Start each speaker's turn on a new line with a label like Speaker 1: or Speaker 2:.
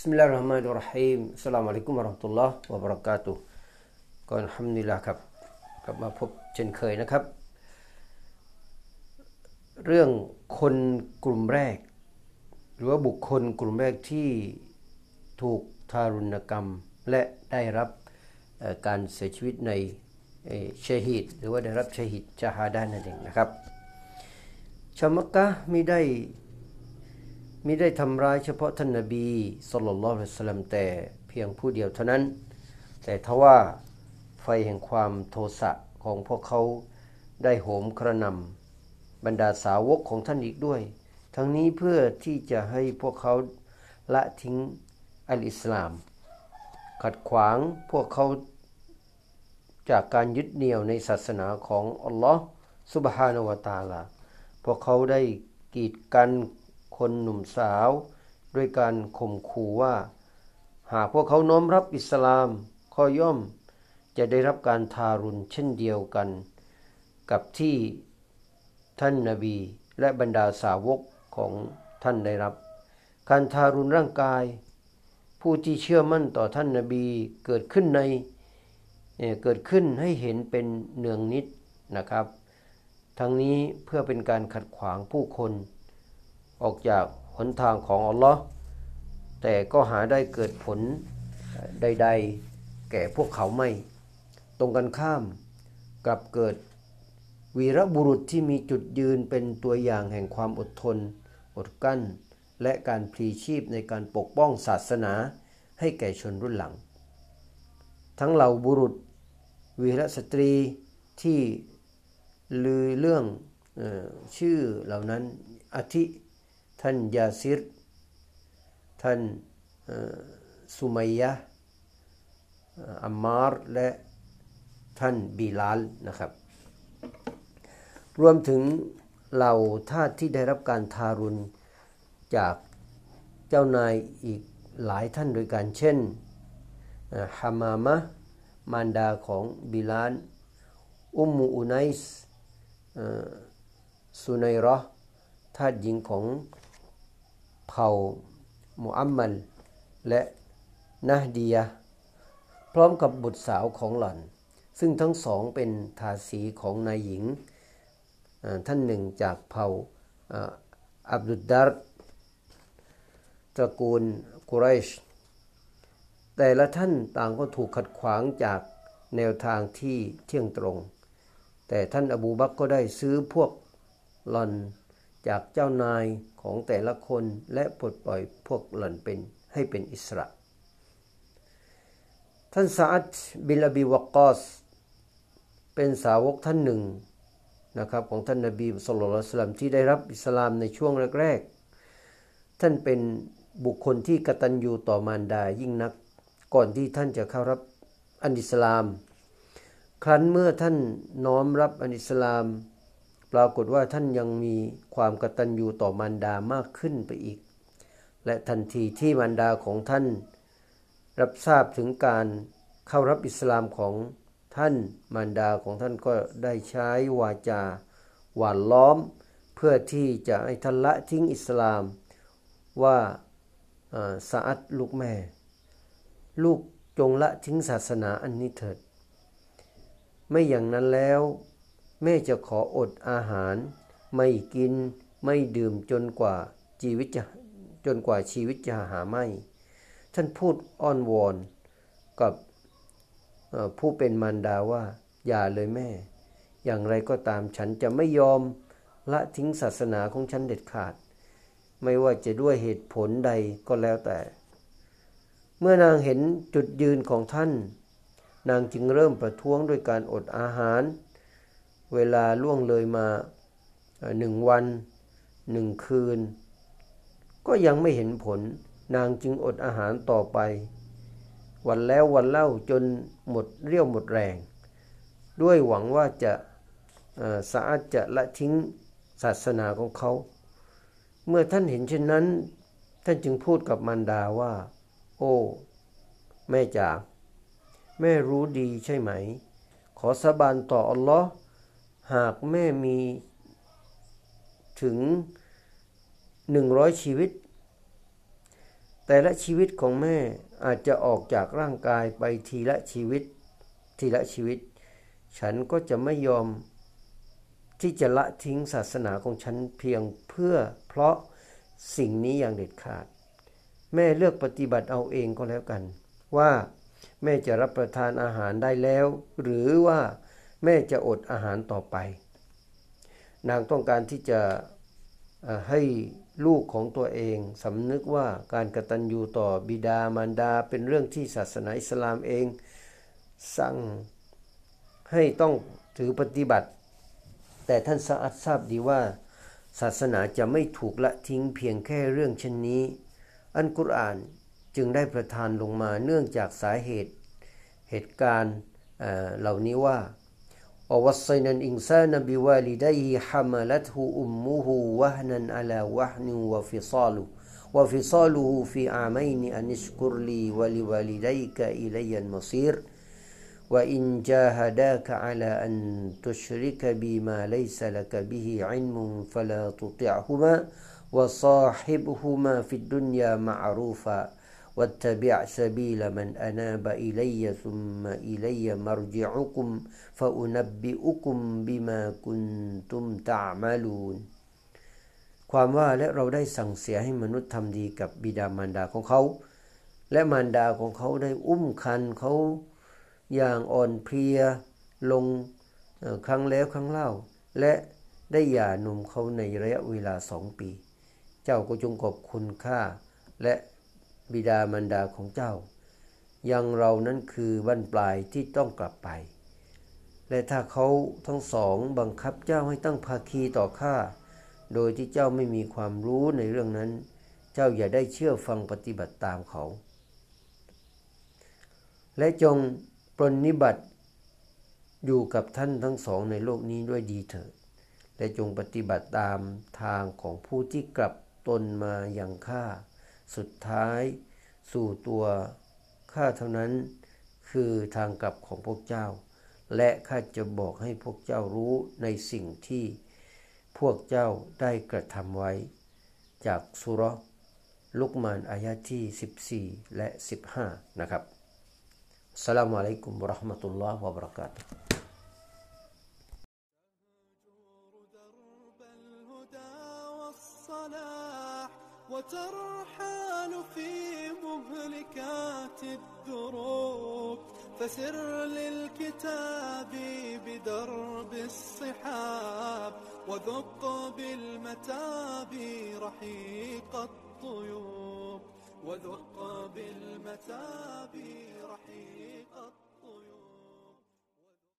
Speaker 1: Bismillahirrahmanirrahim สลามุอะลั
Speaker 2: ยกุมวะราะห์มะตุลลอฮ์วะบรากาตุก่อนฮัมดิลลาครับ กลับมาพบเช่นเคยนะครับ เรื่องคนกลุ่มแรก หรือว่าบุคคลกลุ่มแรกที่ถูกทารุณกรรม และได้รับการเสียชีวิตในเชฮิดหรือว่าได้รับเชฮิดชาฮาดานนั่นเองนะครับชาวมักกะไม่ได้ มิได้ทำร้ายเฉพาะท่านนบีสุลต่านละสลัมแต่เพียงผู้เดียวเท่านั้น แต่ทว่าไฟแห่งความโทสะของพวกเขาได้โหมกระหนำบรรดาสาวกของท่านอีกด้วย ทั้งนี้เพื่อที่จะให้พวกเขาละทิ้งอัลอิสลาม ขัดขวางพวกเขาจากการยึดเหนี่ยวในศาสนาของอัลลอฮ์สุบฮานาวะตาลา พวกเขาได้กีดกัน คนหนุ่มสาว ด้วยการข่มขู่ว่า หากพวกเขาน้อมรับอิสลามข้อย่อมจะได้รับการทารุณเช่นเดียวกัน กับที่ท่านนาบีและบรรดาสาวกของท่านได้รับ การทารุณร่างกาย ผู้ที่เชื่อมั่นต่อท่านนาบีเกิดขึ้นในเอ่อเกิดขึ้นให้เห็นเป็นเนืองนิดนะครับ ทั้งนี้เพื่อเป็นการขัดขวางผู้คน ออกจากหนทางของอัลลอฮ์แต่ก็หาได้เกิดผลใด ๆ แก่พวกเขาไม่ ตรงกันข้ามกลับเกิดวีรบุรุษที่มีจุดยืนเป็นตัวอย่างแห่งความอดทน อดกลั้น และการพลีชีพในการปกป้องศาสนาให้แก่ชนรุ่นหลัง ทั้งเหล่าบุรุษ วีรสตรีที่ลือเรื่องออชื่อเหล่านั้นอาทิ ท่านยาซิร ท่านสุมัยยะอัมมาร์และท่านบิลาลนะครับ รวมถึงเหล่าทาสที่ได้รับการทารุณจากเจ้านายอีกหลายท่านโดยการเช่นฮามามะมารดาของบิลาลอุมมูอุไนส์สุนัยราะห์ทาสหญิงของ เผ่ามุอัมมัลและนะฮดีย พร้อมกับบุตรสาวของหล่อน ซึ่งทั้งสองเป็นทาสีของนายหญิงท่านหนึ่งจากเผ่าอับดุดดาร์ตระกูลกุเรช แต่ละท่านต่างก็ถูกขัดขวางจากแนวทางที่เที่ยงตรง แต่ท่านอบูบักก็ได้ซื้อพวกหล่อน จากเจ้านายของแต่ละคนและปลดปล่อยพวกหล่อนเป็นให้เป็นอิสระ ท่านซาอัดบิลบีวกอส เป็นสาวกท่านหนึ่งนะครับของท่านนบีสุลต่านสลัมที่ได้รับอิสลามในช่วงแรก ๆ ท่านเป็นบุคคลที่กตัญญูต่อมารดายิ่งนัก ก่อนที่ท่านจะเข้ารับอันอิสลาม ครั้นเมื่อท่านน้อมรับอันอิสลาม ปรากฏว่าท่านยังมีความกตัญญูต่อมารดามากขึ้นไปอีก และทันทีที่มารดาของท่าน รับทราบถึงการเข้ารับอิสลามของท่านมารดาของท่านก็ได้ใช้วาจาหวานล้อม เพื่อที่จะให้ท่านละทิ้งอิสลาม ว่าสะอัดลูกแม่ ลูกจงละทิ้งศาสนาอันนี้เถิด ไม่อย่างนั้นแล้ว แม่จะขออดอาหาร ไม่กินไม่ดื่มจนกว่าชีวิตจะจนกว่าชีวิตจะหาไม่ ท่านพูดอ้อนวอนกับผู้เป็นมารดาว่า อย่าเลยแม่ อย่างไรก็ตามฉันจะไม่ยอมละทิ้งศาสนาของฉันเด็ดขาด ไม่ว่าจะด้วยเหตุผลใดก็แล้วแต่ เมื่อนางเห็นจุดยืนของท่าน นางจึงเริ่มประท้วงด้วยการอดอาหาร เวลาล่วงเลยมาหนึ่งวันหนึ่งคืน ก็ยังไม่เห็นผล นางจึงอดอาหารต่อไป วันแล้ววันเล่าจนหมดเรี่ยวหมดแรง ด้วยหวังว่าจะสะอาดจะละทิ้งศาสนาของเขา เมื่อท่านเห็นเช่นนั้น ท่านจึงพูดกับมารดาว่า โอ้ แม่จ๋าแม่รู้ดีใช่ไหม ขอสาบานต่ออัลลอฮ์ หากแม่มีถึงหนึ่งร้อยชีวิต แต่ละชีวิตของแม่อาจจะออกจากร่างกายไปทีละชีวิต ทีละชีวิต ฉันก็จะไม่ยอมที่จะละทิ้งศาสนาของฉันเพียงเพื่อเพราะสิ่งนี้อย่างเด็ดขาด แม่เลือกปฏิบัติเอาเองก็แล้วกัน ว่าแม่จะรับประทานอาหารได้แล้ว หรือว่า แม่จะอดอาหารต่อไป นางต้องการที่จะให้ลูกของตัวเองสำนึกว่าการกตัญญูต่อบิดามารดาเป็นเรื่องที่ศาสนาอิสลามเอง สั่งให้ต้องถือปฏิบัติ แต่ท่านสะอาดทราบดีว่า ศาสนาจะไม่ถูกละทิ้งเพียงแค่เรื่องเช่นนี้ อันกุรอานจึงได้ประทานลงมาเนื่องจากสาเหตุเหตุการณ์เหล่านี้ว่า ووصينا الإنسان بوالديه حملته أمه وهنا على وهن وفصاله وفصاله في عامين أن اشكر لي ولوالديك إلي المصير وإن جاهداك على أن تشرك بي ما ليس لك به علم فلا تطعهما وصاحبهما في الدنيا معروفا. واتبع سبيل من أناب إلي ثم إلي مرجعكم فأنبئكم بما كنتم تعملون ความว่าและเราได้สั่งเสียให้มนุษย์ทำดีกับบิดามารดาของเขา และมารดาของเขาได้อุ้มคันเขาอย่างอ่อนเพลียลงครั้งแล้วครั้งเล่า และได้หย่านุ่มเขาในระยะเวลาสองปี เจ้าก็จงขอบคุณค่าและ บิดามารดาของเจ้า ยังเรานั้นคือบั้นปลายที่ต้องกลับไป และถ้าเขาทั้งสองบังคับเจ้าให้ตั้งภาคีต่อข้าโดยที่เจ้าไม่มีความรู้ในเรื่องนั้น เจ้าอย่าได้เชื่อฟังปฏิบัติตามเขา และจงปรนนิบัติอยู่กับท่านทั้งสองในโลกนี้ด้วยดีเถิดและจงปฏิบัติตามทางของผู้ที่กลับตนมาอย่างข้า สุดท้าย สู่ตัวข้าเท่านั้น คือทางกลับของพวกเจ้า และข้าจะบอกให้พวกเจ้ารู้ในสิ่งที่พวกเจ้าได้กระทำไว้ จากสุรลุกมานอายะที่ 14 และ 15 นะครับสลามอะลัยกุมบรหมตุลลอฮ์วะบรักาตุ
Speaker 1: الدروب فسر للكتاب بدرب الصحاب وذق بالمتاب رحيق الطيوب وذق بالمتاب رحيق الطيوب